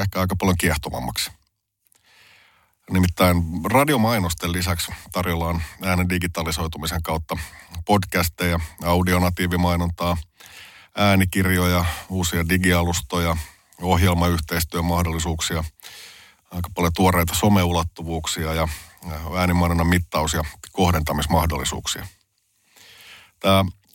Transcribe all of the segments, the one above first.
ehkä aika paljon kiehtovammaksi. Nimittäin radiomainosten lisäksi tarjolla on äänen digitalisoitumisen kautta podcasteja, audionatiivimainontaa, äänikirjoja, uusia digialustoja, ohjelmayhteistyömahdollisuuksia, aika paljon tuoreita someulottuvuuksia ja äänimainonnan mittaus- ja kohdentamismahdollisuuksia. Tämä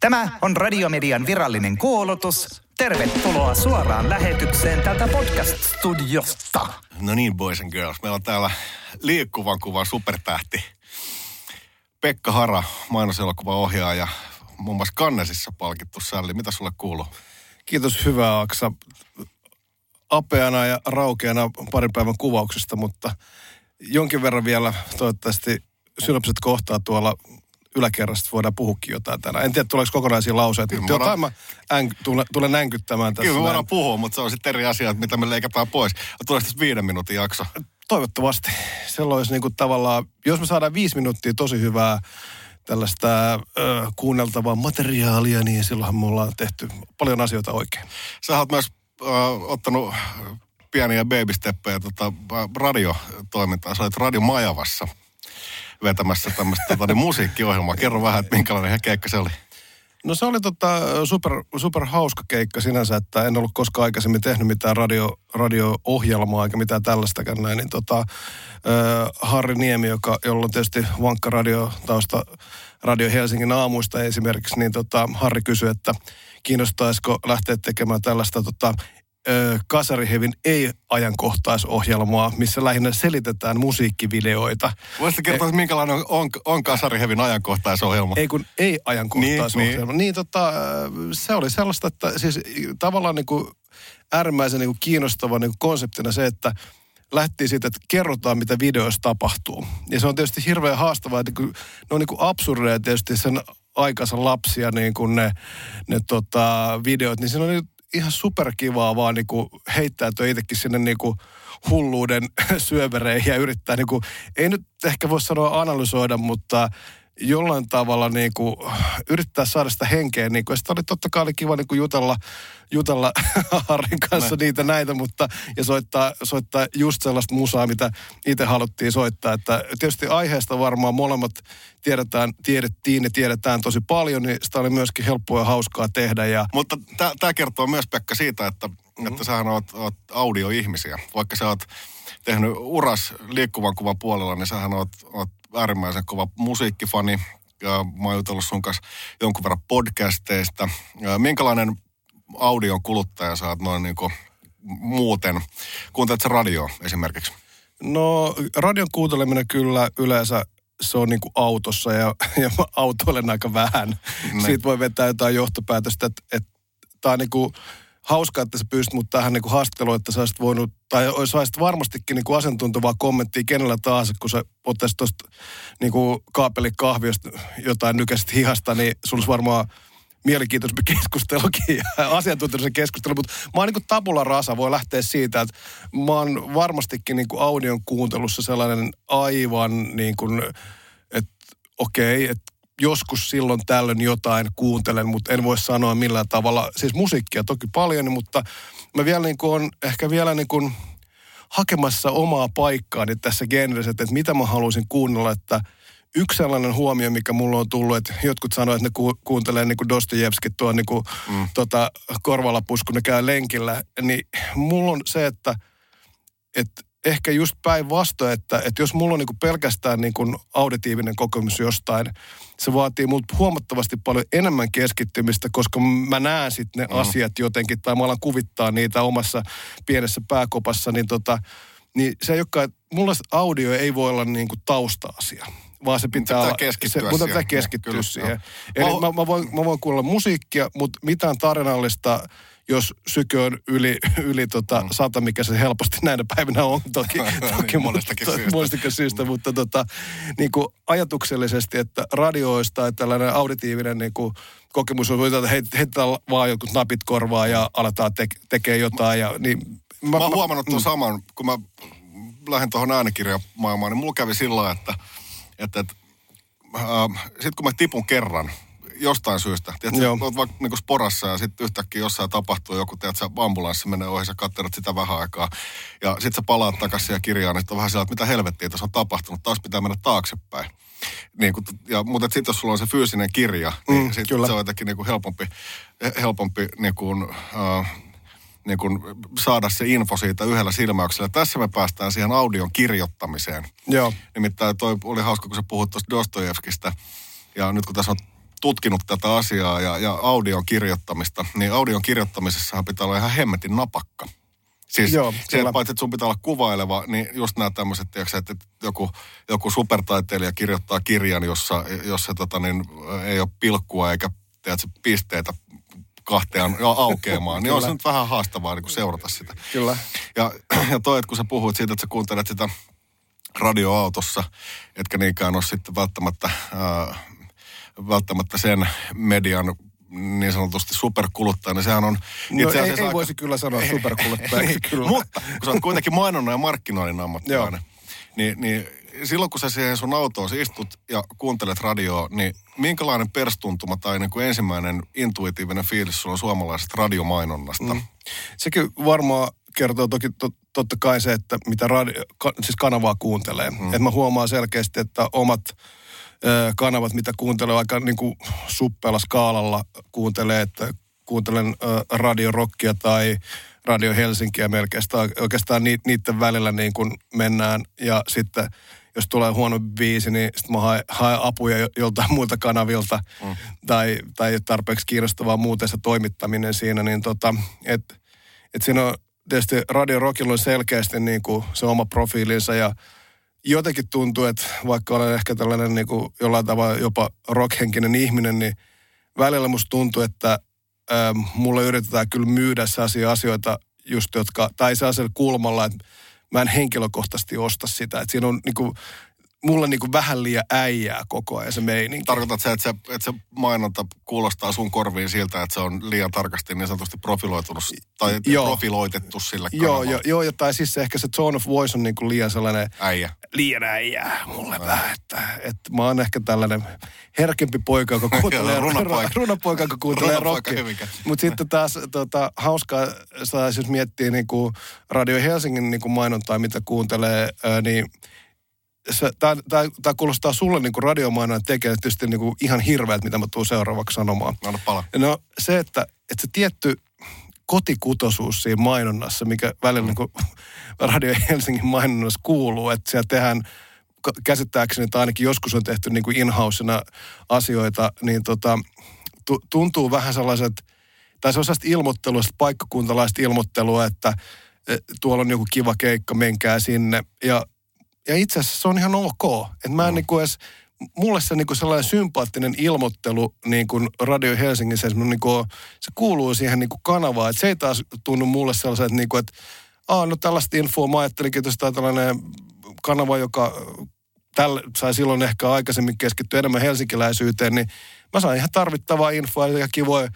Tämä on Radiomedian virallinen kuulutus. Tervetuloa suoraan lähetykseen tältä podcast-studiosta. No niin, boys and girls. Meillä on täällä liikkuvan kuvan supertähti. Pekka Hara, mainoselokuva ohjaaja, muun muassa Kannesissa palkittu sälli. Mitä sulle kuuluu? Kiitos hyvää Aksa. Apeana ja raukeana parin päivän kuvauksesta, mutta jonkin verran vielä toivottavasti synopsit kohtaa tuolla yläkerrasta voidaan puhukin jotain tänään. En tiedä, tuleeko kokonaisia lauseita, mutta jotain mä änk, tulen, tulen nänkyttämään tässä. Kyllä me voidaan näin. puhua, mutta se on sitten eri asia, että mitä me leikataan pois. Tuleeko tästä viiden minuutin jakso? Toivottavasti. Se olisi niin kuin tavallaan, jos me saadaan viisi minuuttia tosi hyvää tällaista ö, kuunneltavaa materiaalia, niin silloinhan me ollaan tehty paljon asioita oikein. Sä oot myös äh, ottanut pieniä babysteppejä tota, äh, radiotoimintaa. Sä olet Radio Majavassa vetämässä tämmöistä tota, niin musiikkiohjelmaa. Kerro vähän, että minkälainen keikka se oli. No se oli tota super, super hauska keikka sinänsä, että en ollut koskaan aikaisemmin tehnyt mitään radio, radio-ohjelmaa eikä mitään tällaistakään näin. Niin tota, ö, Harri Niemi, joka, jolla on tietysti vankka radiotausta Radio Helsingin aamuista esimerkiksi, niin tota, Harri kysyi, että kiinnostaisiko lähteä tekemään tällaista tota, ö, Kasarihevin ei-ajankohtaisohjelmaa, missä lähinnä selitetään musiikkivideoita. Voisitko kertoa, että minkälainen on, on, on Kasarihevin ajankohtaisohjelma? Ei kun ei ajankohtaisohjelma. Niin, niin. niin tota, se oli sellaista, että siis tavallaan niin kuin äärimmäisen niin kuin kiinnostava niin kuin konseptina se, että lähti siitä, että kerrotaan, mitä videoissa tapahtuu. Ja se on tietysti hirveän haastavaa, että kun, ne on niin kuin absurdeja tietysti sen aikansa lapsia, niin kuin ne, ne tota, videot, niin siinä on niin ihan superkivaa vaan niin kuin heittäytyä itsekin sinne niin kuin hulluuden syövereihin ja yrittää niin kuin, ei nyt ehkä voi sanoa analysoida, mutta jollain tavalla niin kuin, yrittää saada sitä henkeä. Niin kuin, ja sitä oli totta kai oli kiva niin kuin jutella, jutella Harrin kanssa Näin. niitä näitä, mutta ja soittaa, soittaa just sellaista musaa, mitä itse haluttiin soittaa. Että tietysti aiheesta varmaan molemmat tiedetään, tiedettiin ja tiedetään tosi paljon, niin sitä oli myöskin helppoa ja hauskaa tehdä. Ja Mutta tämä kertoo myös, Pekka, siitä, että, mm-hmm. että sähän oot, oot audioihmisiä. Vaikka sä oot tehnyt uras liikkuvan kuvan puolella, niin sähän oot, oot äärimmäisen kova musiikkifani. Ja mä oon jutellut sun kanssa jonkun verran podcasteista. Ja minkälainen audion kuluttaja sä oot noin niin kuin muuten? Kuuntelet sä radio esimerkiksi? No radion kuunteleminen kyllä yleensä se on niin kuin autossa ja, ja mä autoilen aika vähän. Niin. Siitä voi vetää jotain johtopäätöstä, että, että tämä on niin kuin hauskaa, että sä pystyt mut tähän niin kuin haastatteluun, että sä olisit voinut, tai saisit varmastikin niin kuin asiantuntevaa kommenttia kenellä tahansa, kun sä ottaisit tuosta niin kuin kaapelikahviosta jotain nykäiset hihasta, niin sulla olisi varmaan mielenkiintoisempi keskustelukin ja keskustelu, mutta mä oon niin tabula rasa, voi lähteä siitä, että mä oon varmastikin niin kuin audion kuuntelussa sellainen aivan niin kuin, että okei, okay, että joskus silloin tällöin jotain kuuntelen, mutta en voi sanoa millään tavalla, siis musiikkia toki paljon, mutta mä vielä niin kuin on ehkä vielä niin kuin hakemassa omaa paikkaani tässä genressä, että mitä mä haluaisin kuunnella, että – yksi sellainen huomio, mikä mulla on tullut, että jotkut sanoo, että ne ku, kuuntelee niin kuin Dostojevskit tuon niin kuin, mm. tota, korvalapus, kun ne käy lenkillä, niin mulla on se, että, että ehkä just päinvastoin, että, että jos mulla on niin kuin pelkästään niin kuin auditiivinen kokemus jostain, se vaatii multa huomattavasti paljon enemmän keskittymistä, koska mä näen sitten ne mm. asiat jotenkin, tai mä alan kuvittaa niitä omassa pienessä pääkopassa, niin, tota, niin se ei olekaan, mulla audio ei voi olla niin kuin tausta-asia vaan se pitää, pitää keskittyä se, mutta pitää keskittyä Kyllä, siihen. Eli mä, mä, voin, mä voin kuulla musiikkia, mutta mitään tarinallista, jos syke on yli, yli tota mm. sata, mikä se helposti näinä päivinä on toki, toki niin, monestakin syystä. monestakin syystä, mutta tota, niin kuin ajatuksellisesti, että radioista että tällainen auditiivinen niin kuin kokemus on, että heitetään vaan jotkut napit korvaa ja aletaan te- tekee jotain. Ja, niin, mä, mä oon huomannut tuon mm. saman, kun mä lähdin tuohon äänikirjamaailmaan, niin mulla kävi sillä että – että, että äh, sitten kun mä tipun kerran jostain syystä, tiedätkö, olet vaikka niin sporassa ja sitten yhtäkkiä jossain tapahtuu joku, tiedätkö, ambulanssi menee ohi, sä katselet sitä vähän aikaa ja sitten sä palaat takaisin ja kirjaan, että on vähän sellainen, että mitä helvettiä tässä on tapahtunut, taas pitää mennä taaksepäin. Niin kun, ja, mutta sitten jos sulla on se fyysinen kirja, niin mm, sit se on jotenkin niin kuin helpompi, helpompi niin kuin, äh, niin kuin saada se info siitä yhdellä silmäyksellä. Tässä me päästään siihen audion kirjoittamiseen. Joo. Nimittäin toi oli hauska, kun sä puhut tuosta Dostojevskista. Ja nyt kun tässä on tutkinut tätä asiaa ja, ja audion kirjoittamista, niin audion kirjoittamisessahan pitää olla ihan hemmetin napakka. Siis Joo, se, että paitsi, että sun pitää olla kuvaileva, niin just nämä tämmöiset, että joku, joku supertaiteilija kirjoittaa kirjan, jossa, jossa tota, niin, ei ole pilkkua eikä tiedätkö, pisteitä kahteen aukeamaan, niin on se nyt vähän haastavaa niin kuin seurata sitä. Kyllä. Ja, ja toi, että kun sä puhuit siitä, että sä kuuntelet sitä radioautossa, etkä niinkään ole sitten välttämättä, äh, välttämättä sen median niin sanotusti superkuluttaja, niin sehän on no, itse asiassa ei, ei voisi kyllä sanoa superkuluttaja, niin, kyllä. Mutta kun sä oot kuitenkin mainonnan ja markkinoinnin ammattilainen, niin, niin silloin kun sä siihen sun autoon istut ja kuuntelet radioa, niin minkälainen perstuntuma tai niin kuin ensimmäinen intuitiivinen fiilis sulla on suomalaisesta radiomainonnasta? Mm. Sekin varmaan kertoo toki to, totta kai se, että mitä radio, ka, siis kanavaa kuuntelee. Mm. Että mä huomaan selkeästi, että omat ö, kanavat, mitä kuuntelee aika niin kuin suppealla skaalalla kuuntelee, että kuuntelen ö, radiorokkia tai Radio Helsinkiä melkein. Oikeastaan niiden välillä niin kuin mennään ja sitten – jos tulee huono biisi, niin sitten mä haen, haen apuja joltain muilta kanavilta mm. tai, tai tarpeeksi kiinnostavaa muuten se toimittaminen siinä, niin tota, et, et siinä on tietysti Radio Rockilla on selkeästi niin kuin se oma profiilinsa ja jotenkin tuntuu, että vaikka olen ehkä tällainen niin kuin jollain tavalla jopa rockhenkinen ihminen, niin välillä musta tuntuu, että ähm, mulle yritetään kyllä myydä sellaisia asioita just, jotka, tai sellaisella kulmalla, että mä en henkilökohtaisesti osta sitä. Että siinä on niinku, mulla niin kuin vähän liian äijää koko ajan se meininki. Tarkoitat se, että se, että se mainonta kuulostaa sun korviin siltä, että se on liian tarkasti niin sanotusti profiloitunut tai joo. profiloitettu sille Joo, joo, joo, ja tai siis ehkä se tone of voice on niin kuin liian sellainen... Äijä. Liian äijää mulle vähän, että, että mä oon ehkä tällainen herkempi poika, joka kuuntelee... runapoika. runapoika, joka kuuntelee rockia. Mutta sitten taas tota, hauskaa, jos miettii niin kuin Radio Helsingin niin kuin mainontaa, mitä kuuntelee, niin tämä kuulostaa sulle niin kuin radiomainan tekijä tietysti niin kuin ihan hirveältä, mitä mä tuun seuraavaksi sanomaan. Anna pala. No se, että, että se tietty kotikutosuus siinä mainonnassa, mikä välillä mm. niin kuin Radio Helsingin mainonnassa kuuluu, että siellä tehdään käsittääkseni, että ainakin joskus on tehty niin kuin in asioita, niin tota, tuntuu vähän sellaiset, tai se on sellaista ilmoittelua, paikkakuntalaista ilmoittelua, että e, tuolla on joku kiva keikka, menkää sinne. Ja ja itse asiassa se on ihan ok. Että mä en mm. niin edes, mulle se niin sellainen sympaattinen ilmoittelu niin kuin Radio Helsingissä, niin kuin, se kuuluu siihen niin kuin kanavaan. Että se ei taas tunnu mulle sellaisen, että, niin kuin, että Aa, no tällaista infoa mä ajattelinkin, että tämä tällainen kanava, joka tällä sai silloin ehkä aikaisemmin keskittyä enemmän helsinkiläisyyteen, niin mä sain ihan tarvittavaa infoa ja kivoja.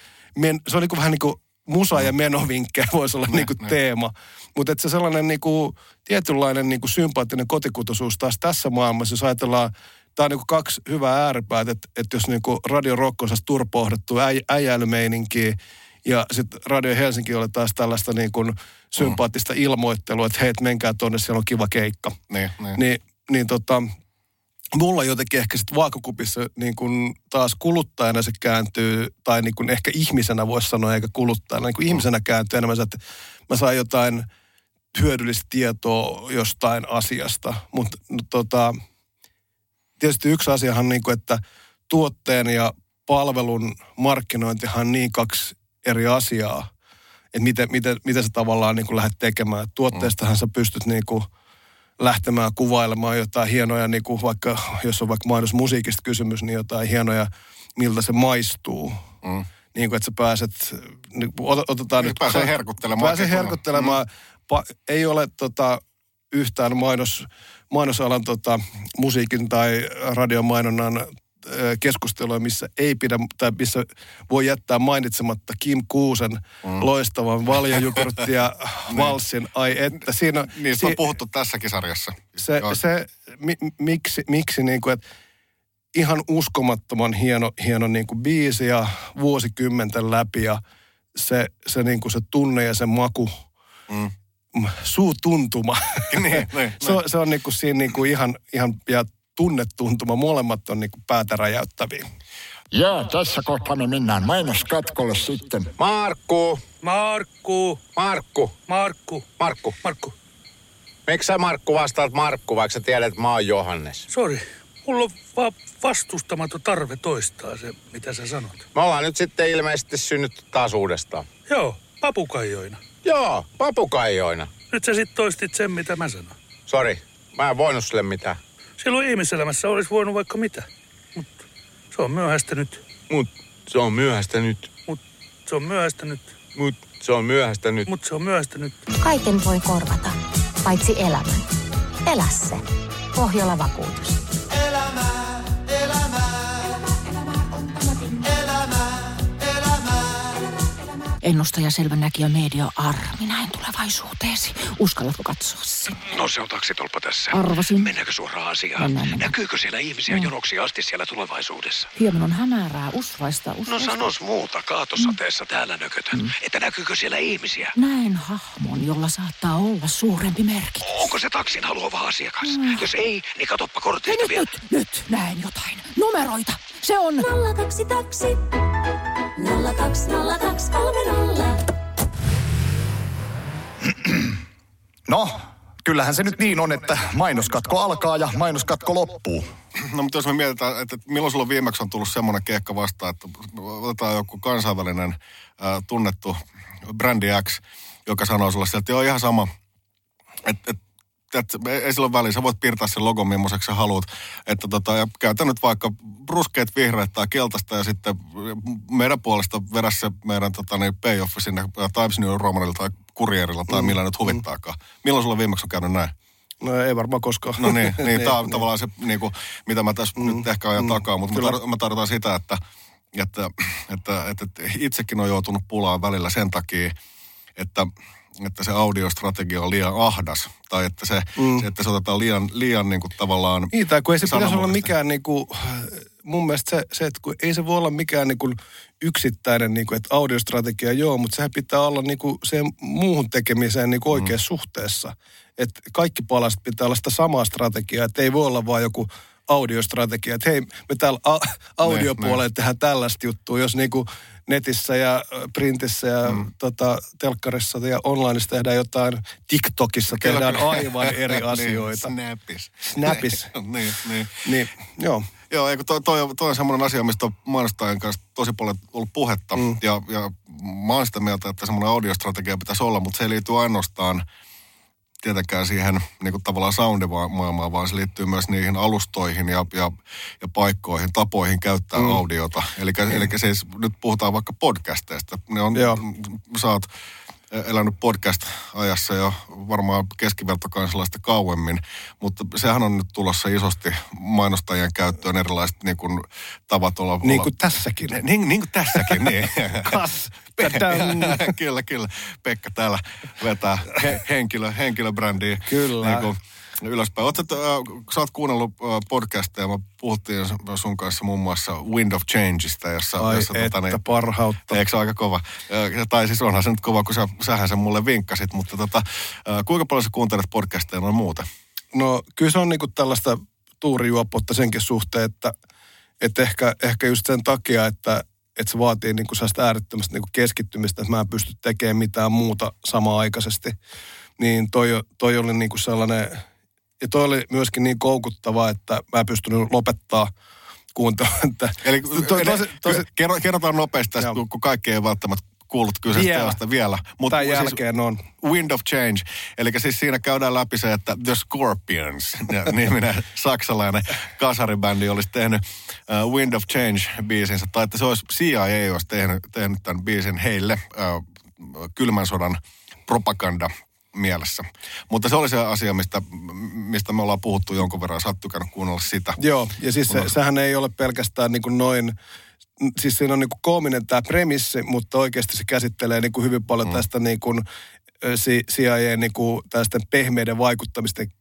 Se oli niin vähän niin kuin musa- ja menovinkkejä voisi olla ne, niin kuin ne. teema. Mutta se sellainen niin kuin, tietynlainen niin kuin sympaattinen kotikutoisuus taas tässä maailmassa, jos ajatellaan, tämä on niin kuin kaksi hyvää ääripäät, että, että jos niin kuin Radio Rock on turpohdettu äi, äijäilymeininkiä, ja sitten Radio Helsinki oli taas tällaista niin kuin sympaattista ilmoittelua, että hei, menkää tuonne, siellä on kiva keikka. Niin, niin. niin, niin tota, mulla jotenkin ehkä sitten vaakakupissa niin kun taas kuluttajana se kääntyy, tai niin kun ehkä ihmisenä voisi sanoa, eikä kuluttajana, niin kun ihmisenä kääntyy enemmän se, että mä saan jotain hyödyllistä tietoa jostain asiasta. Mutta tota, tietysti yksi asiahan niin kuin, että tuotteen ja palvelun markkinointihan on niin kaksi eri asiaa, että miten, miten, miten sä tavallaan niin kuin lähdet tekemään. Tuotteestahan sä pystyt niin kuin lähtemään kuvailemaan jotain hienoja, niin kuin vaikka, jos on vaikka mainosmusiikista kysymys, niin jotain hienoja, miltä se maistuu. Mm. Niin kuin, että sä pääset, niin, otetaan nyt... Pääsee herkuttelemaan. Pääsee herkuttelemaan. Mm. Pa, ei ole tota, yhtään mainos, mainosalan tota, musiikin tai radiomainonnan keskustelua, missä ei pidä, tai missä voi jättää mainitsematta Kim Kuusen mm. loistavan valjajukurtti ja niin. valssin. Ai että siinä... Niin, si- on puhuttu tässäkin sarjassa. Se, se mi, miksi, miksi niin kuin, että ihan uskomattoman hieno, hieno niin kuin biisi ja vuosikymmenten läpi ja se, se, niin kuin se tunne ja se maku, mm. Suutuntuma. niin, niin, se, niin. se on niin kuin siinä niin kuin ihan, ihan ja tunnetuntuma. Molemmat on niin kuin päätä räjäyttäviä. Joo, tässä kohtaa me mennään mainoskatkolle sitten. Markku! Markku! Markku! Markku! Markku! Markku! Miksi sä Markku vastaat Markku, vaikka sä tiedät, että mä oon Johannes? Sori, mulla on vaan vastustamaton tarve toistaa se, mitä sä sanot. Me ollaan nyt sitten ilmeisesti synnytty taas uudestaan. Joo, papukaijoina. Joo, papukaijoina. Nyt sä sitten toistit sen, mitä mä sanon. Sori, mä en voinut sille mitään. Silloin ihmiselämässä olisi voinut vaikka mitä. Mutta se on myöhäistä nyt. Mut se on myöhäistä nyt. Mut se on myöhäistä nyt. Mut se on myöhäistä nyt. Mut se on myöhäistä nyt. Kaiken voi korvata, paitsi elämän. Elä se. Pohjola vakuutus. Ennustaja selvänäkijä Media Armi, näin tulevaisuuteesi. Uskallatko katsoa sen? No se on taksitolpa tässä. Arvasin. Mennäänkö suoraan asiaan? Mennään, mennään. Näkyykö siellä ihmisiä no. jonoksi asti siellä tulevaisuudessa? Hieman on hämärää, usvaista, usvaista. No sanos muuta kaatosateessa mm. täällä nökötön. Mm. Että näkyykö siellä ihmisiä? Näin hahmon, jolla saattaa olla suurempi merkitys. Onko se taksin haluava asiakas? Mm. Jos ei, niin katoppa kortista nyt, vielä. Nyt, nyt, näen jotain. Numeroita. Se on... 02 taksi. 020230. No, kyllähän se nyt niin on, että mainoskatko alkaa ja mainoskatko loppuu. No mutta jos me mietitään, että milloin sulla viimeksi on tullut semmoinen keikka vastaan, että otetaan joku kansainvälinen äh, tunnettu brändi X, joka sanoo sulle sieltä, että joo ihan sama, että et, et, ei sillä ole väliä, sä voit piirtää sen logon millaiseksi sä haluat. Että tota, ja käytä nyt vaikka ruskeat, vihreät tai keltaista ja sitten meidän puolesta vedä se meidän tota, niin, payoff sinne Times New Romanilla tai kurierilla tai mm. millä nyt huvittaakaan. Milloin sulla viimeksi on käynyt näin? No ei varmaan koskaan. No niin, niin tämä on niin. tavallaan se, niin kuin, mitä mä tässä mm, nyt ehkä ajan mm, takaa, mutta kyllä. mä, tar- mä tarkoitan sitä, että, että, että, että, että itsekin on joutunut pulaan välillä sen takia, että, että se audiostrategia on liian ahdas. Tai että se, mm. se että se otetaan liian, liian niin kuin tavallaan... Niin, tai kun ei se pitäisi olla mikään niin kuin, mun mielestä se, se että kun ei se voi olla mikään niin kuin yksittäinen, niin kuin, että audiostrategia joo, mutta sehän pitää olla niin kuin siihen muuhun tekemiseen niin kuin oikeassa mm. suhteessa. Että kaikki palaset pitää olla sitä samaa strategiaa, että ei voi olla vain joku audiostrategia, että hei, me täällä a- audiopuolella tehdään tällaista juttua, jos niin kuin netissä ja printissä ja mm. tota, telkkarissa ja onlineissa tehdään jotain, TikTokissa tehdään aivan eri niin, asioita. niin, snapis. Snapis. niin, niin. niin, joo. Joo, eikö toi, toi, toi on semmoinen asia, mistä on mainostajan kanssa tosi paljon ollut puhetta. Mm. Ja, ja mä oon sitä mieltä, että semmoinen audiostrategia pitäisi olla, mutta se liity ainoastaan tietenkään siihen niin kuin tavallaan soundimaailmaan, vaan se liittyy myös niihin alustoihin ja, ja, ja paikkoihin, tapoihin käyttää mm. audiota. Eli, mm. eli siis nyt puhutaan vaikka podcasteista. Ne on, Joo. oot elänyt podcast-ajassa jo varmaan keskivertokansalaista kauemmin, mutta sehän on nyt tulossa isosti mainostajien käyttöön erilaiset niin kuin, tavat olla... Niin kuin tässäkin. Niin, niin kuin tässäkin, niin. Kas. kyllä, kyllä. Pekka täällä vetää he, henkilö, henkilöbrändiä. Kyllä. Niin kuin, ylöspäin. Oot, äh, sä oot kuunnellut äh, podcasteja, me puhuttiin sun kanssa muun muassa Wind of Changeista, jossa... Ai jossa, että tota, niin, parhautta. Eikö se aika kova? Äh, tai siis onhan se nyt kova, kun sä, sähän sen mulle vinkkasit, mutta tota, äh, kuinka paljon sä kuuntelet podcasteja noin muuten? No kyllä se on niinku tällaista tuurijuoppoutta senkin suhteen, että, että ehkä, ehkä just sen takia, että, että se vaatii niinku sellaista äärettömästä niinku keskittymistä, että mä en pysty tekemään mitään muuta samaan aikaisesti. Niin toi, toi oli niinku sellainen ja toi oli myöskin niin koukuttava, että mä en pystynyt lopettaa kuuntelua. Eli to, tosi, tosi, kerrotaan nopeasti tästä, kun kaikki ei välttämättä kuullut kyseistä vielä. teosta vielä. Mutta Tämän siis jälkeen on. Wind of Change. Eli siis siinä käydään läpi se, että The Scorpions, niminen saksalainen kasaribändi, olisi tehnyt uh, Wind of Change-biisinsä. Tai että se olisi CIA olisi tehnyt, tehnyt tämän biisin heille uh, kylmän sodan propaganda mielessä. Mutta se oli se asia, mistä, mistä me ollaan puhuttu jonkun verran. Sä oot kuunnella sitä. Joo, ja siis se, sehän ei ole pelkästään niin kuin noin siis siinä on niin kuin koominen tämä premissi, mutta oikeasti se käsittelee niin kuin hyvin paljon mm. tästä niin kuin CIA niin kuin tästä pehmeiden vaikuttamisten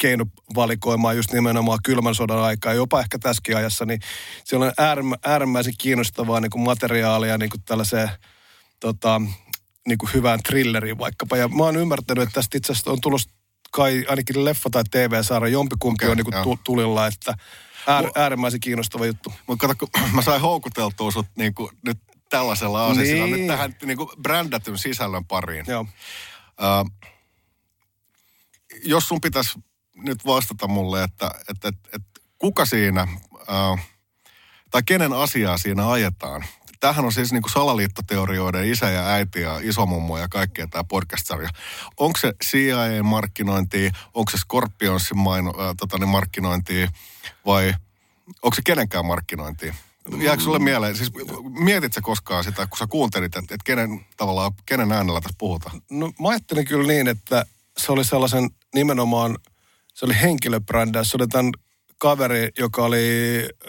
keinovalikoimaa just nimenomaan kylmän sodan aikaa, jopa ehkä tässäkin ajassa, niin siellä on äärimmäisen kiinnostavaa niin kuin materiaalia niin kuin tällaiseen tota, niin kuin hyvään thrilleriin vaikkapa. Ja mä oon ymmärtänyt, että tästä itse asiassa on tulossa kai ainakin leffa tai TV-sarja, jompikumpi okay, on niin kuin tulilla, että äär, äärimmäisen kiinnostava juttu. Mutta kato, kun mä sain houkuteltua sut niin kuin nyt tällaisella asialla, niin. nyt tähän niin kuin brändätyn sisällön pariin. Joo. Uh, jos sun pitäisi nyt vastata mulle, että, että, että, että kuka siinä, uh, tai kenen asiaa siinä ajetaan, tämähän on siis niin kuin salaliittoteorioiden isä ja äiti ja isomummo ja kaikkea tämä podcast-sarja. Onko se CIA-markkinointia, onko se Scorpionsin maino, äh, tota, niin markkinointia vai onko se kenenkään markkinointia? Jääkö sulle mieleen, siis mietit sä koskaan sitä, kun sä kuuntelit, että, että kenen, tavallaan, kenen äänellä tässä puhutaan? No mä ajattelin kyllä niin, että se oli sellaisen nimenomaan, se oli henkilöbrändä, se oli tämän kaveri, joka oli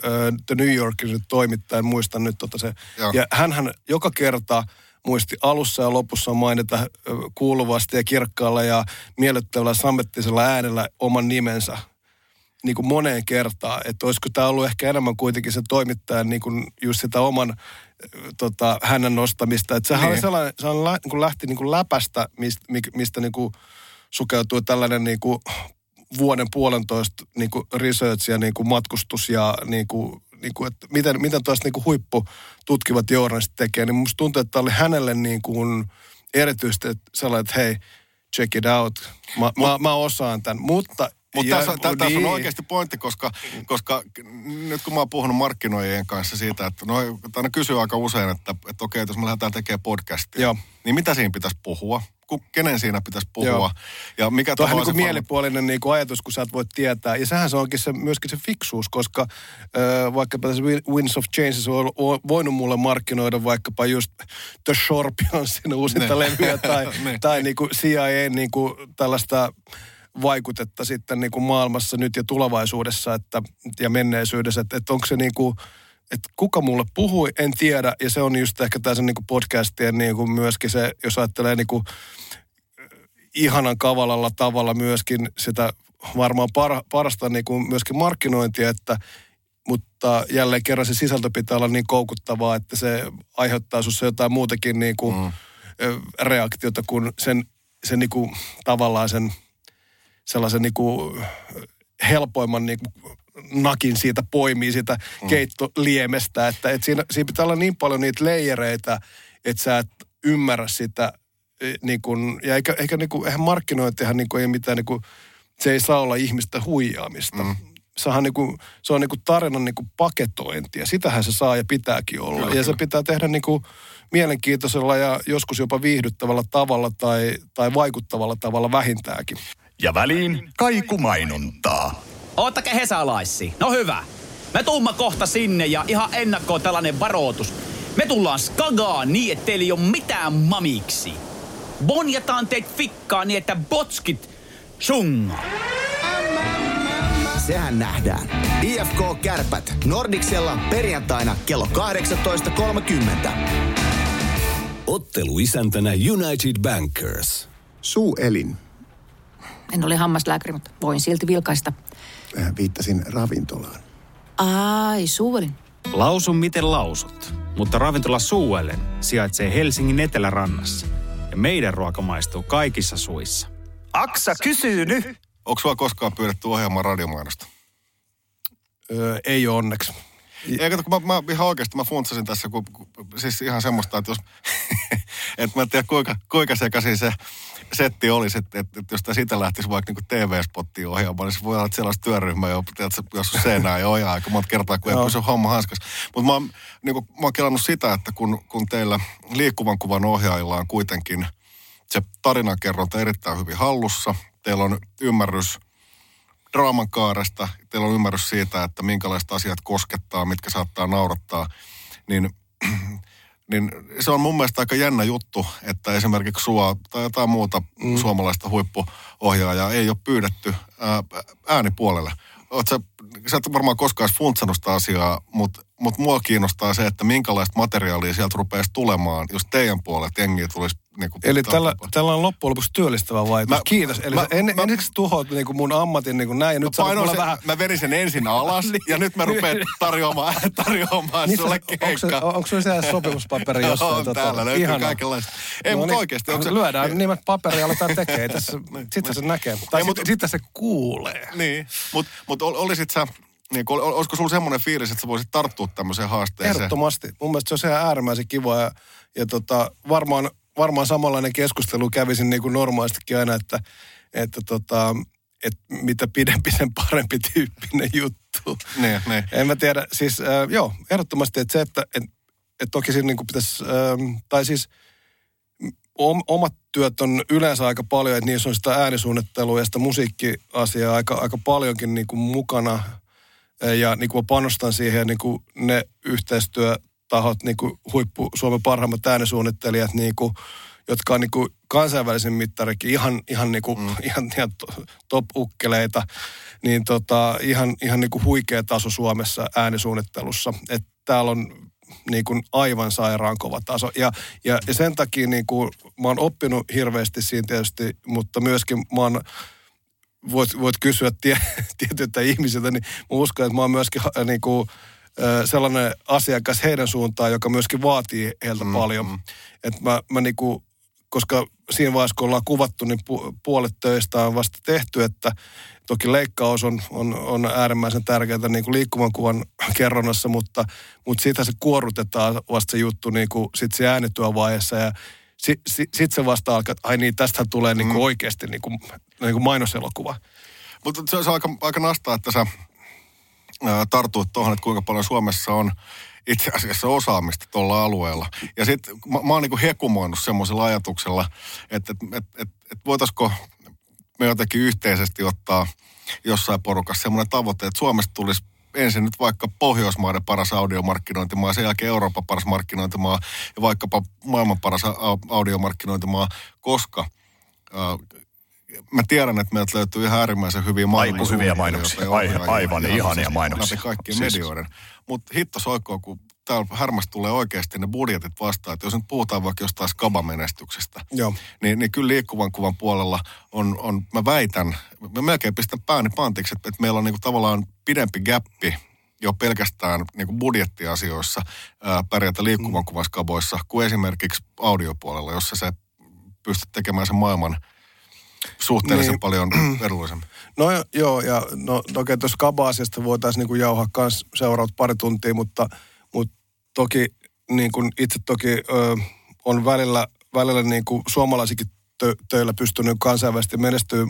äh, The New Yorkin toimittaja, en muista nyt tota se. Joo. Ja hän joka kerta muisti alussa ja lopussa mainita äh, kuuluvasti ja kirkkaalla ja miellyttävällä sammettisella äänellä oman nimensä niin kuin moneen kertaan. Että olisiko tämä ollut ehkä enemmän kuitenkin se toimittajan niin kuin just sitä oman tota, hänen nostamista. Että sehän niin. oli sellainen, lä, niin kuin lähti niin kuin läpästä, mistä, mistä niin kuin sukeutui tällainen niin kuin vuoden puolentoista niin kuin research ja niin kuin matkustus ja niin kuin, niin kuin, että miten, miten tuosta niin kuin huippututkivat journalistit tekee, niin musta tuntuu, että oli hänelle niin kuin erityisesti sellainen, että hei, check it out, mä, Mut, mä, mä osaan tämän, mutta mutta tässä, tässä niin. on oikeasti pointti, koska, koska nyt kun mä oon puhunut markkinoijien kanssa siitä, että no, aina kysyy aika usein, että, että okei, jos me lähdetään tekemään podcastia, Joo. niin mitä siinä pitäisi puhua? Kenen siinä pitäisi puhua. Joo. Ja mikä Tuohan niin kuin mielipuolinen niin kuin ajatus, kun sä et voi tietää. Ja sehän se onkin se, myöskin se fiksuus, koska äh, vaikkapa tässä Winds of Changes on, on voinut mulle markkinoida vaikkapa just The Scorpionsin uusinta levyä tai, tai niin kuin CIA niin kuin tällaista vaikutetta sitten niin kuin maailmassa nyt ja tulevaisuudessa että, ja menneisyydessä, että, että onko se niin kuin, että kuka mulle puhui, en tiedä. Ja se on just ehkä tässä niin podcastien niin kuin myöskin se, jos ajattelee niin kuin ihanan kavalalla tavalla myöskin sitä varmaan par, parasta niin kuin myöskin markkinointia, että mutta jälleen kerran se sisältö pitää olla niin koukuttavaa, että se aiheuttaa sinussa jotain muutakin niin kuin mm. reaktiota kuin sen, sen niin kuin, tavallaan sen sellaisen niin kuin helpoimman niin kuin nakin siitä poimii siitä mm. keittoliemestä. Että, että siinä, siinä pitää olla niin paljon niitä leijereitä, että sä et ymmärrä sitä. E, niin kuin, ja eikä, eikä niin kuin, eihän markkinointihan niin kuin, ei mitään, niin kuin, se ei saa olla ihmistä huijaamista. Mm. Sehän niin kuin, se on niin kuin tarinan niin kuin paketointia. Sitähän se saa ja pitääkin olla. Kyllä, ja kyllä. se pitää tehdä niin kuin mielenkiintoisella ja joskus jopa viihdyttävällä tavalla tai, tai vaikuttavalla tavalla vähintäänkin. Ja väliin kaikumainontaa. Oottake hesalaissi. No hyvä. Me tuumma kohta sinne ja ihan ennakkoon tällainen varoitus. Me tullaan skagaan niin, ettei ole mitään mamiksi. Bonjataan teet fikkaa niin, että botskit sungaa. Sehän nähdään. IFK Kärpät Nordiksella perjantaina kello 18.30. Ottelu isäntänä United Bankers. Suuelin. En ole hammaslääkäri, mutta voin silti vilkaista. Äh, Viittasin ravintolaan. Ai, suuelin. Lausun miten lausut, mutta ravintola Suuellen sijaitsee Helsingin etelärannassa. Ja meidän ruoka maistuu kaikissa suissa. Aksa kysyy nyt. Onko sua koskaan pyydetty ohjaamaan radiomainosta? Öö, ei ole onneksi. Ei, kato, kun mä, mä ihan oikeasti mä funtsasin tässä, kun, kun, siis ihan semmoista, että jos, että mä en tiedä kuinka, kuinka sekaisin se setti olisi, että, että, että jos tämä siitä lähtisi vaikka niin TV-spottiin ohjaamaan, niin se voi olla, että siellä olisi työryhmä, jo, tiedätkö, jos seinää ei ohjaa aika monta kertaa, kun ei Joo. pysy homma hanskas. Mutta mä, oon, niin kuin, mä oon kelannut sitä, että kun, kun teillä liikkuvan kuvan ohjaajilla on kuitenkin se tarinankerronta erittäin hyvin hallussa, teillä on ymmärrys draaman kaaresta, teillä on ymmärrys siitä, että minkälaiset asiat koskettaa, mitkä saattaa naurattaa, niin, niin se on mun mielestä aika jännä juttu, että esimerkiksi sua tai jotain muuta mm. suomalaista huippuohjaajaa ei ole pyydetty ää, äänipuolelle. Oot sä, et varmaan koskaan funtsannut sitä asiaa, mutta mut mua kiinnostaa se, että minkälaista materiaalia sieltä rupeaisi tulemaan, jos teidän puolet jengiä tulisi niin kuin Eli tällä, tällä on loppujen lopuksi työllistävä vaikutus. Mä- Kiitos. Eli mä- en, mä- ensiksi tuhoat niin kuin mun ammatin niin kuin näin, ja nyt Mä, sen, vähän... mä verin sen ensin alas ja nyt mä rupean tarjoamaan, tarjoamaan Niin sulle keikkaa. onko se siellä sopimuspaperi jossain? On, täällä löytyy Ihanaa. kaikenlaista. Ei, No mutta niin, oikeasti. Onko se, Lyödään nimet paperia aletaan tekemään. Tässä, sitten se näkee. Tai sitten, se kuulee. Niin, mutta mut ol- olisit sä, niin, ol- olisiko sulla semmoinen fiilis, että sä voisit tarttua tämmöiseen haasteeseen? Ehdottomasti. Mun mielestä se on ihan äärimmäisen kiva ja, ja tota, varmaan, varmaan samanlainen keskustelu kävisin niin kuin normaalistikin aina, että, että tota, että mitä pidempi sen parempi tyyppinen juttu. Niin, niin. En mä tiedä, siis äh, joo, ehdottomasti, että se, että et, et toki siinä niin kuin pitäisi, ähm, tai siis om, omat työt on yleensä aika paljon, että niissä on sitä äänisuunnittelua ja sitä musiikkiasiaa aika, aika paljonkin niin kuin mukana. Ja niin kuin panostan siihen, niin kuin ne yhteistyötahot, niin kuin huippu Suomen parhaimmat äänisuunnittelijat, niin kuin, jotka on niin kuin kansainvälisen mittarikin ihan, ihan, niin kuin, mm. ihan, ihan to- top-ukkeleita, niin tota, ihan, ihan niin kuin huikea taso Suomessa äänisuunnittelussa. Että täällä on niin kuin aivan sairaan kova taso. Ja, ja, ja sen takia niin kuin, mä oon oppinut hirveästi siinä tietysti, mutta myöskin mä oon voit, voit kysyä tie, tietyiltä ihmisiltä, niin mä uskon, että mä oon myöskin äh, niin kuin, äh, sellainen asiakas heidän suuntaan, joka myöskin vaatii heiltä mm, paljon. Mm. Että mä, mä niin kuin, koska siinä vaiheessa, kun ollaan kuvattu, niin pu, puolet töistä on vasta tehty, että toki leikkaus on, on, on äärimmäisen tärkeää niin kuin liikkuvan kuvan kerronnassa, mutta, mutta siitä se kuorutetaan vasta se juttu niin kuin sit se äänityövaiheessa ja sitten sit, sit se vasta alkaa, että ai niin, tästä tulee niin kuin oikeasti niin kuin, niin kuin mainoselokuva. Mutta se, on aika, aika nastaa, että sä tartuit tuohon, että kuinka paljon Suomessa on itse asiassa osaamista tuolla alueella. Ja sitten mä, mä oon niinku hekumoinut semmoisella ajatuksella, että et, et, et, et voitaisiko me jotenkin yhteisesti ottaa jossain porukassa semmoinen tavoite, että Suomesta tulisi ensin nyt vaikka Pohjoismaiden paras audiomarkkinointimaa, sen jälkeen Euroopan paras markkinointimaa ja vaikkapa maailman paras au- audiomarkkinointimaa, koska äh, mä tiedän, että meiltä löytyy ihan äärimmäisen hyviä Aivan hyviä mainoksia. mainoksia. ja Ai- ohjaajia aivan ihan ihania siis mainoksia. Kaikkien Siis- medioiden. Mutta hitto soikoo, kun täällä härmästä tulee oikeasti ne budjetit vastaan. Että jos nyt puhutaan vaikka jostain skabamenestyksestä, Joo. niin, niin kyllä liikkuvan kuvan puolella on, on mä väitän, mä melkein pistän pääni pantiksi, että, että meillä on niinku tavallaan pidempi gappi jo pelkästään niinku budjettiasioissa ää, pärjätä liikkuvan kuvan skaboissa kuin esimerkiksi audiopuolella, jossa se pystyt tekemään sen maailman suhteellisen Niin. paljon edullisemmin. No jo- joo, ja no toki tuossa kaba-asiasta voitaisiin niinku jauhaa myös seuraavat pari tuntia, mutta, mutta toki niin kuin itse toki ö, on välillä, välillä niin kuin suomalaisikin tö, töillä pystynyt kansainvälisesti menestyä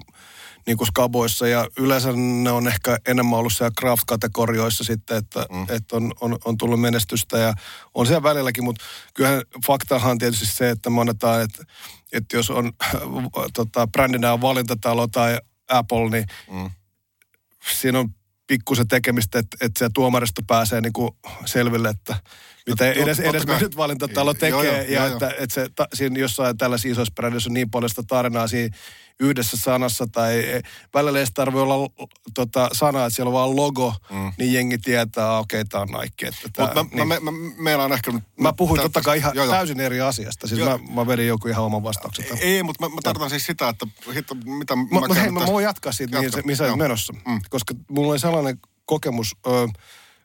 niin kuin skaboissa ja yleensä ne on ehkä enemmän ollut siellä craft-kategorioissa sitten, että, mm. että on, on, on, tullut menestystä ja on siellä välilläkin, mutta kyllähän faktahan on tietysti se, että me annetaan, että, että jos on tota, brändinä on valintatalo tai Apple, niin Mm. siinä on pikkusen tekemistä, että, että se tuomaristo pääsee niin kuin selville, että Mitä Joo, edes, edes kai. mennyt valintatalo tekee. Joo, joo, ja joo, että, että se, ta, siinä jossain tällaisissa isoissa brändeissä on niin paljon sitä tarinaa siinä yhdessä sanassa. Tai e, välillä ei tarvitse olla tota, sana, että siellä on vaan logo, mm. niin jengi tietää, okei, okay, tämä on Nike. Että tää, mä, niin. mä, mä, meilaan ehkä... nyt- Mä puhuin tää- totta kai ihan joo, joo. täysin eri asiasta. Siis Joo. mä, mä vedin joku ihan oman vastauksen. tähän. Ei, mutta mä, mä tarkoitan siis sitä, että hitto, mitä mä, Mutta hei, mä voin jatkaa siitä, mihin, Jatka. se, missä Joo. olet menossa. Mm. Koska mulla oli sellainen kokemus, öö,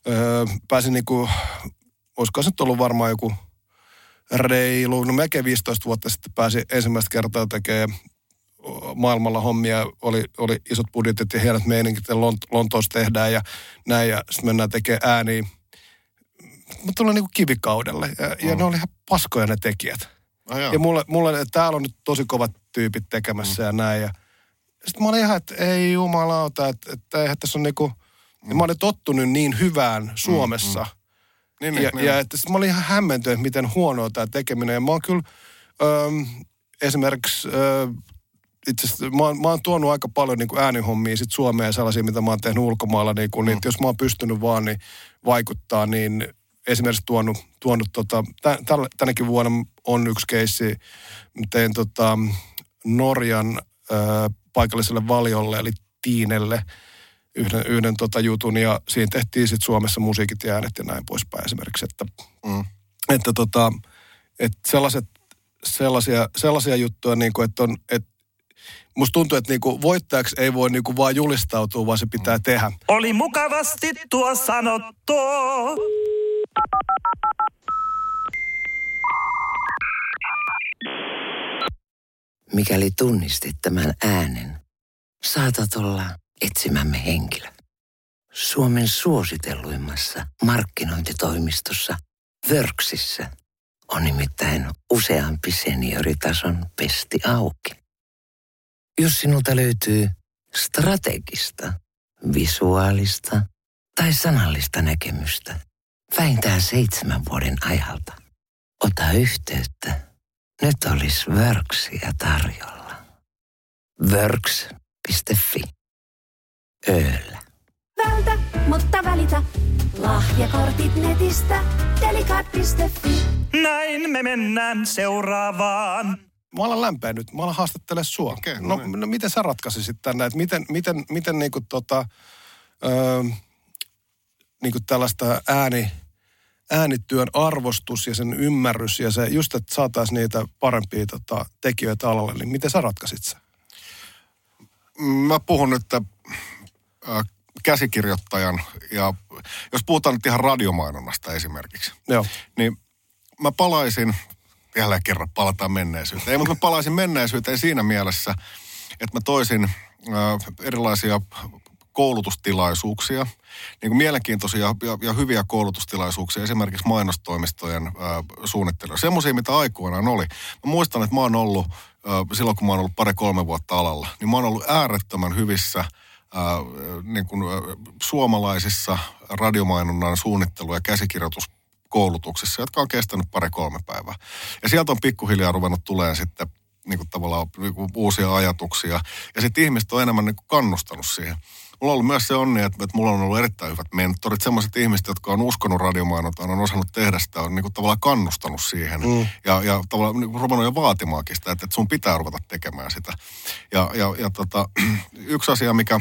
öö, pääsin niinku, olisiko se nyt ollut varmaan joku reilu, no melkein 15 vuotta sitten pääsin ensimmäistä kertaa tekemään maailmalla hommia, oli, oli isot budjetit ja hienot meiningit, ja Lont- Lontoossa tehdään ja näin, ja sitten mennään tekemään ääniä. Mä tulin niinku kivikaudelle, ja, ja ne oli ihan paskoja ne tekijät. Ah, joo. ja mulle, mulle, että täällä on nyt tosi kovat tyypit tekemässä mm. ja näin, ja sitten mä olin ihan, että ei jumalauta, että, että eihän tässä on niinku, mm. mä olin tottunut niin hyvään Suomessa. Mm, mm. Niin, ja, niin, ja niin. että sit mä olin ihan hämmentynyt, miten huonoa tämä tekeminen. Ja mä oon kyllä öm, esimerkiksi, ö, itse asiassa, mä, oon- mä oon tuonut aika paljon niin kuin äänihommia sit Suomeen sellaisia, mitä mä oon tehnyt ulkomailla. Niin kuin, mm. jos mä oon pystynyt vaan niin vaikuttaa, niin esimerkiksi tuonut, tuonut tota, tä, tällä- tänäkin vuonna on yksi keissi, tein tota, Norjan ö, paikalliselle valjolle, eli Tiinelle, yhden, yhden tota jutun, ja siinä tehtiin sitten Suomessa musiikit ja äänet ja näin poispäin esimerkiksi, että, Mm. että, tota, että sellaiset, sellaisia, sellaisia juttuja, niin kuin, että on, että musta tuntuu, että niin kuin voittajaksi ei voi niin kuin vaan julistautua, vaan se pitää tehdä. Oli mukavasti tuo sanottu. Mikäli tunnistit tämän äänen, saatat olla etsimämme henkilö. Suomen suositelluimmassa markkinointitoimistossa Vörksissä on nimittäin useampi senioritason pesti auki. Jos sinulta löytyy strategista, visuaalista tai sanallista näkemystä vähintään seitsemän vuoden ajalta, ota yhteyttä. Nyt olisi Worksia tarjolla. Works.fi. Ööllä. Vältä, mutta välitä. Lahjakortit netistä. Delikat.fi. Näin me mennään seuraavaan. Mä alan lämpeä nyt, mä alan haastattele sua. Okay, no, no, no, miten sä ratkaisisit tänne, että miten, miten, miten niinku tota, öö, niinku tällaista ääni, äänityön arvostus ja sen ymmärrys ja se just, että saataisiin niitä parempia tota, tekijöitä alalle, niin miten sä ratkaisit sen? Mä puhun nyt äh, käsikirjoittajan ja jos puhutaan nyt ihan radiomainonnasta esimerkiksi, Joo. niin mä palaisin, jälleen kerran palataan menneisyyteen, ei, mutta mä palaisin menneisyyteen siinä mielessä, että mä toisin äh, erilaisia koulutustilaisuuksia, niin kuin mielenkiintoisia ja, ja hyviä koulutustilaisuuksia esimerkiksi mainostoimistojen äh, suunnittelua. Semmoisia, mitä aikoinaan oli. Mä muistan, että mä oon ollut, äh, silloin kun mä oon ollut pari-kolme vuotta alalla, niin mä oon ollut äärettömän hyvissä niin kuin, äh, suomalaisissa radiomainonnan suunnittelu- ja käsikirjoituskoulutuksissa, jotka on kestänyt pari-kolme päivää. Ja sieltä on pikkuhiljaa ruvennut tulee sitten niin kuin tavallaan niin kuin uusia ajatuksia. Ja sitten ihmiset on enemmän niin kuin kannustanut siihen. Mulla on ollut myös se onni, että, että mulla on ollut erittäin hyvät mentorit. Sellaiset ihmiset, jotka on uskonut radiomainontaan, on osannut tehdä sitä, on niin kuin tavallaan kannustanut siihen. Mm. Ja, ja tavallaan niin ruvennut jo vaatimaankin sitä, että, että sun pitää ruveta tekemään sitä. Ja, ja, ja tota, yksi asia, mikä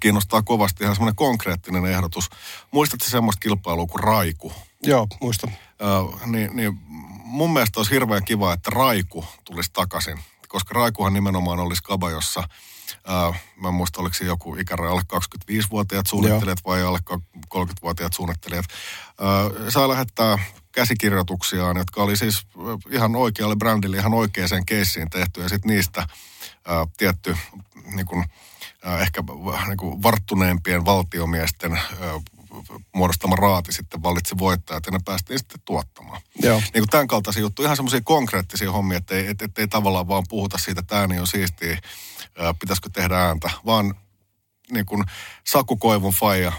kiinnostaa kovasti, ihan semmoinen konkreettinen ehdotus. Muistatko semmoista kilpailua kuin Raiku? Joo, muistan. Ö, niin, niin mun mielestä olisi hirveän kiva, että Raiku tulisi takaisin. Koska Raikuhan nimenomaan olisi kaba, jossa äh, mä en muista, oliko se joku ikäraja alle 25-vuotiaat suunnittelijat vai alle 30-vuotiaat suunnittelijat. Äh, saa lähettää käsikirjoituksiaan, jotka oli siis ihan oikealle brändille, ihan oikeaan keissiin tehty ja sitten niistä äh, tietty niin kun, ehkä äh, niin kuin varttuneempien valtiomiesten äh, muodostama raati sitten valitsi voittajat ja ne päästiin sitten tuottamaan. Joo. Niin kuin tämän kaltaisia juttuja, ihan semmoisia konkreettisia hommia, että ei, et, et, ei tavallaan vaan puhuta siitä, että ääni on siistiä, ää, pitäisikö tehdä ääntä, vaan niin kuin Saku Koivun faija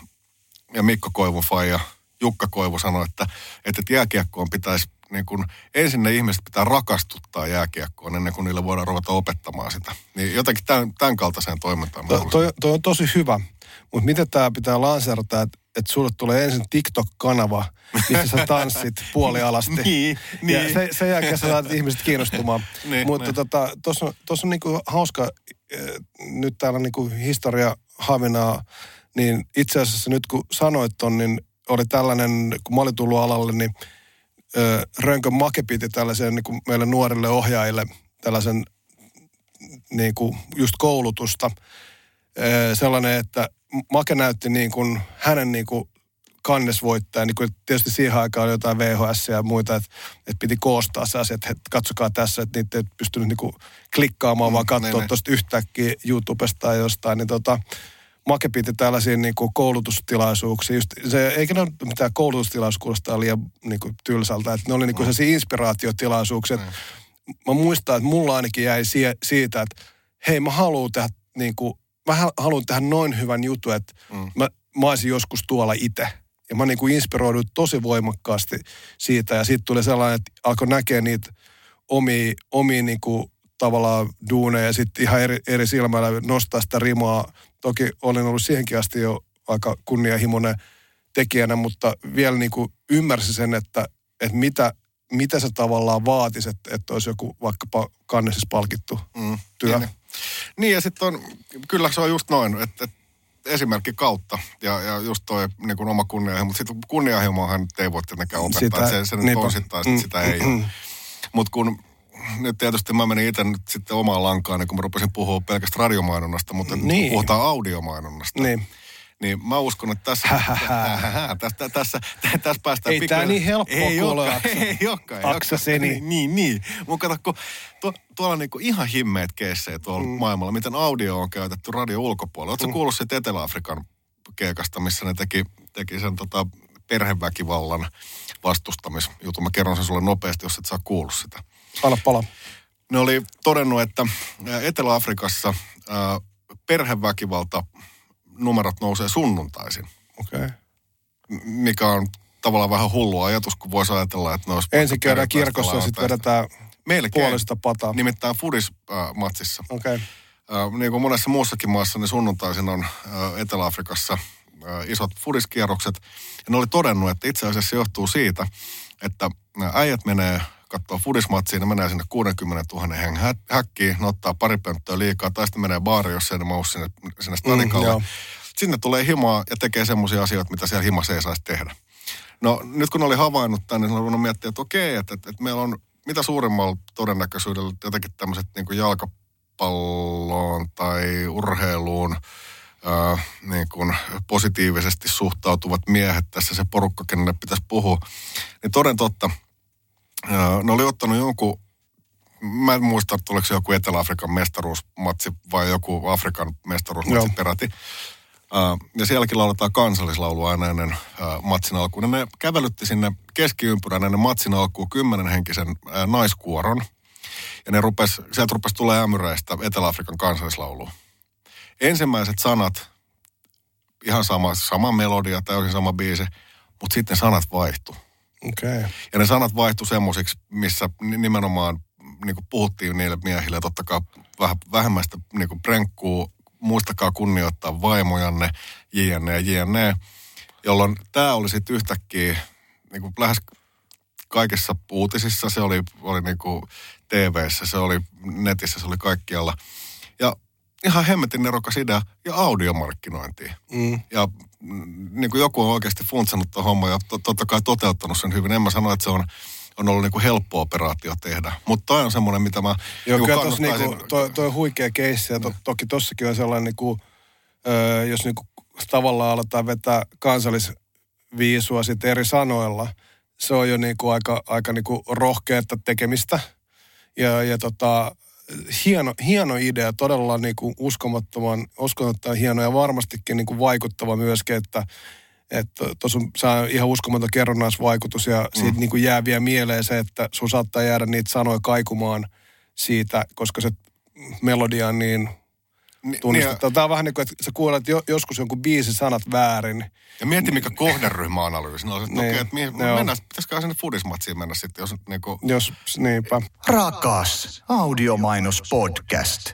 ja Mikko Koivun faija, Jukka Koivu sanoi, että, että, että jääkiekkoon pitäisi niin kuin, ensin ne ihmiset pitää rakastuttaa jääkiekkoon ennen kuin niille voidaan ruveta opettamaan sitä. Niin jotenkin tämän, tämän kaltaiseen toimintaan. To, toi, toi on tosi hyvä, mutta miten tämä pitää lanserata, että että sulle tulee ensin TikTok-kanava, missä sä tanssit puolialasti. niin, Ja niin. se, sen jälkeen sä saat ihmiset kiinnostumaan. Niin, Mutta niin. tota, tuossa on, tossa on niinku hauska, eh, nyt täällä niinku historia havinaa, niin itse asiassa nyt kun sanoit ton, niin oli tällainen, kun mä olin tullut alalle, niin Rönkön Make piti tällaisen niin kuin meille nuorille ohjaajille tällaisen niin kuin just koulutusta. Sellainen, että Make näytti niin kuin hänen niin kuin kannesvoittaja, niin kuin tietysti siihen aikaan oli jotain VHS ja muita, että, että piti koostaa se asia, että katsokaa tässä, että niitä ei pystynyt niin kuin klikkaamaan, vaan katsoa niin, niin. tuosta yhtäkkiä YouTubesta tai jostain, niin tota, Make piti tällaisia niin kuin koulutustilaisuuksia. Just, se, eikä ne ole mitään koulutustilaisuus kuulostaa liian niin kuin tylsältä, että ne oli niin kuin sellaisia inspiraatiotilaisuuksia. että Mä muistan, että mulla ainakin jäi sie, siitä, että hei mä haluan tehdä niin kuin, mä hal- haluan tehdä noin hyvän jutun, että mm. mä, mä olisin joskus tuolla itse. Ja mä niin kuin inspiroidun tosi voimakkaasti siitä. Ja sitten tuli sellainen, että alkoi näkeä niitä omia, omia niin kuin tavallaan duuneja ja sitten ihan eri, eri silmällä nostaa sitä rimaa. Toki olin ollut siihenkin asti jo aika kunnianhimoinen tekijänä, mutta vielä niin kuin ymmärsin sen, että, että mitä, mitä se tavallaan vaatisi, että, että olisi joku vaikkapa kannesissa palkittu Mm, työ. Niin, niin ja sitten on, kyllä se on just noin, että, että esimerkki kautta ja, ja just toi niin kuin oma kunnianhimo, mutta sitten kunnianhimoahan ei voi tietenkään opettaa, Sitä- että se, se nyt taas, että sitä ei Mm. ole. Mutta kun nyt tietysti mä menin itse nyt sitten omaan lankaan, niin kun mä rupesin puhua pelkästä radiomainonnasta, mutta niin. Puhutaan audiomainonnasta, Niin. niin mä uskon, että tässä, tässä, tässä, tässä päästään Ei tää pikkuhiljaa- niin helppoa ei olekaan, Aksa. ei olekaan. ei Aksa. Seni. Niin, niin, niin. Mutta kato, kun tuo, tuolla on niinku ihan himmeet keissejä tuolla mm. maailmalla, miten audio on käytetty radio ulkopuolella. Oletko mm. kuullut siitä Etelä-Afrikan keikasta, missä ne teki, teki sen tota, perheväkivallan vastustamisjutun. Mä kerron sen sulle nopeasti, jos et saa kuullut sitä. Anna pala. Ne oli todennut, että Etelä-Afrikassa ää, perheväkivalta numerot nousee sunnuntaisin, Okei. Okay. mikä on tavallaan vähän hullu ajatus, kun voisi ajatella, että ne olisi Ensin käydään kirkossa ja sitten vedetään Melkein. puolesta pataa. Nimittäin Fudis-matsissa. Okei. Äh, niin kuin monessa muussakin maassa, niin sunnuntaisin on äh, Etelä-Afrikassa äh, isot fudiskierrokset. Ja ne oli todennut, että itse asiassa se johtuu siitä, että äijät menee katsoa fudismatsiin, ne menee sinne 60 000 hengen hä- häkkiin, ne ottaa pari pönttöä liikaa, tai sitten menee baariin, jos ei ne mahu sinne, sinne stadikalle. joo. Mm, Sinne tulee himaa ja tekee semmoisia asioita, mitä siellä himassa ei saisi tehdä. No nyt kun oli havainnut tämän, niin ruvennut miettiä, että okei, että, että, että meillä on mitä suurimmalla todennäköisyydellä jotenkin tämmöiset niin jalkapalloon tai urheiluun ää, niin kuin positiivisesti suhtautuvat miehet tässä se porukka, kenelle pitäisi puhua. Niin toden totta, ne oli ottanut jonkun, mä en muista, se joku Etelä-Afrikan mestaruusmatsi vai joku Afrikan mestaruusmatsi Joo. peräti. Ja sielläkin lauletaan kansallislaulu aina ennen matsin alkuun. Ja ne kävelytti sinne keskiympyrän ennen matsin alkuun kymmenenhenkisen uh, naiskuoron. Ja ne rupes, sieltä rupesi tulee ämyreistä Etelä-Afrikan kansallislaulu. Ensimmäiset sanat, ihan sama, sama melodia, täysin sama biisi, mutta sitten sanat vaihtu. Okay. Ja ne sanat vaihtu semmoisiksi, missä ni- nimenomaan niin kuin puhuttiin niille miehille, totta kai vähän vähemmästä niin kuin prenkkuu, muistakaa kunnioittaa vaimojanne, jne ja jne. Jolloin tämä oli sitten yhtäkkiä niin kuin lähes kaikissa uutisissa, se oli, oli niin kuin TV-ssä, se oli netissä, se oli kaikkialla. Ja ihan hemmetin nerokas idea ja audiomarkkinointiin. Mm. Ja niin kuin joku on oikeasti funtsannut tuon homman ja to, totta kai toteuttanut sen hyvin. En mä sano, että se on, on ollut niin kuin helppo operaatio tehdä. Mutta toi on semmoinen, mitä mä Joo, niin kyllä kuin niinku, toi, toi on huikea keissi ja to, toki tossakin on sellainen niinku, ö, jos niinku tavallaan aletaan vetää kansallisviisua sitten eri sanoilla, se on jo niinku aika, aika niinku rohkeata tekemistä. Ja, ja tota, hieno, hieno idea, todella niinku uskomattoman, uskomattoman hieno ja varmastikin niinku vaikuttava myöskin, että että tuossa on saa ihan uskomaton kerronnaisvaikutus ja siitä Mm. niin kuin jää vielä mieleen se, että sun saattaa jäädä niitä sanoja kaikumaan siitä, koska se melodia on niin tunnistettava. Tämä on vähän niin kuin, että sä kuulet jo, joskus jonkun biisin sanat väärin. Ja mieti, mikä kohderyhmäanalyysi. No, että Niin, okei, että mihin, mennään, pitäisikö sinne fudismatsiin mennä sitten, jos niin kuin... Jos, niinpä. Rakas audiomainos podcast.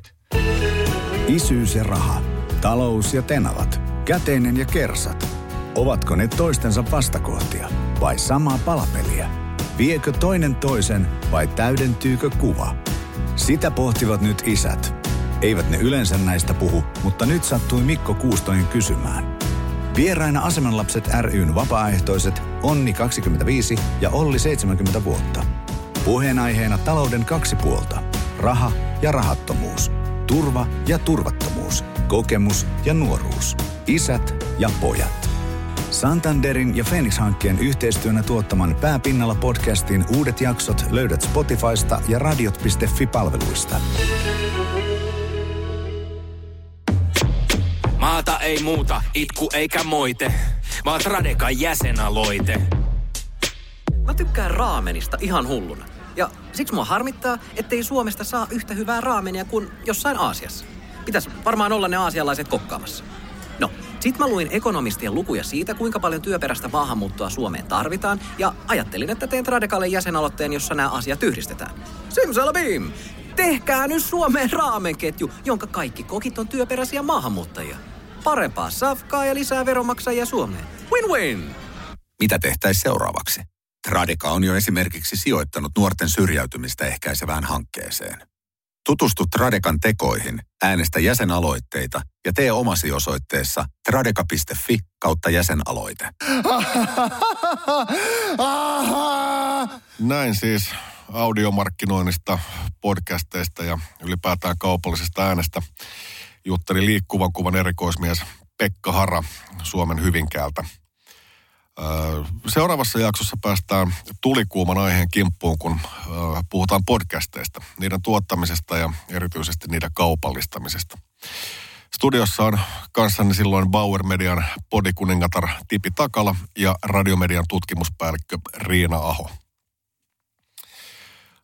Isyys ja raha. Talous ja tenavat. Käteinen ja kersat. Ovatko ne toistensa vastakohtia vai samaa palapeliä? Viekö toinen toisen vai täydentyykö kuva? Sitä pohtivat nyt isät. Eivät ne yleensä näistä puhu, mutta nyt sattui Mikko Kuustonen kysymään. Vieraina Asemanlapset ryn vapaaehtoiset Onni 25 ja Olli 70 vuotta. Puheenaiheena talouden kaksi puolta. Raha ja rahattomuus. Turva ja turvattomuus. Kokemus ja nuoruus. Isät ja pojat. Santanderin ja Phoenix-hankkeen yhteistyönä tuottaman Pääpinnalla podcastin uudet jaksot löydät Spotifysta ja radiot.fi-palveluista. ei muuta, itku eikä moite, vaan Tradekan jäsenaloite. Mä tykkään raamenista ihan hulluna. Ja siksi mua harmittaa, ettei Suomesta saa yhtä hyvää raamenia kuin jossain Aasiassa. Pitäis varmaan olla ne aasialaiset kokkaamassa. No, sit mä luin ekonomistien lukuja siitä, kuinka paljon työperäistä maahanmuuttoa Suomeen tarvitaan, ja ajattelin, että teen Tradekalle jäsenaloitteen, jossa nämä asiat yhdistetään. Simsalabim! Tehkää nyt Suomeen raamenketju, jonka kaikki kokit on työperäisiä maahanmuuttajia. Parempaa safkaa ja lisää veromaksajia Suomeen. Win-win! Mitä tehtäisiin seuraavaksi? Tradeka on jo esimerkiksi sijoittanut nuorten syrjäytymistä ehkäisevään hankkeeseen. Tutustu Tradekan tekoihin, äänestä jäsenaloitteita ja tee omasi osoitteessa tradeka.fi kautta jäsenaloite. Näin siis audiomarkkinoinnista, podcasteista ja ylipäätään kaupallisesta äänestä jutteli liikkuvan kuvan erikoismies Pekka Hara Suomen Hyvinkäältä. Seuraavassa jaksossa päästään tulikuuman aiheen kimppuun, kun puhutaan podcasteista, niiden tuottamisesta ja erityisesti niiden kaupallistamisesta. Studiossa on kanssani silloin Bauer Median podikuningatar Tipi Takala ja Radiomedian tutkimuspäällikkö Riina Aho.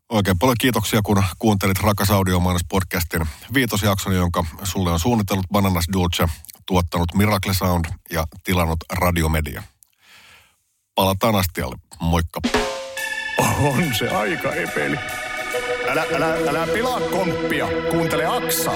Oikein paljon kiitoksia, kun kuuntelit Rakas Audiomainos podcastin viitosjakson, jonka sulle on suunnitellut Bananas Dulce, tuottanut Miracle Sound ja tilannut Radiomedia. Palataan astialle. Moikka. On se aika epeli. Älä, älä, älä pilaa komppia. Kuuntele Aksaa.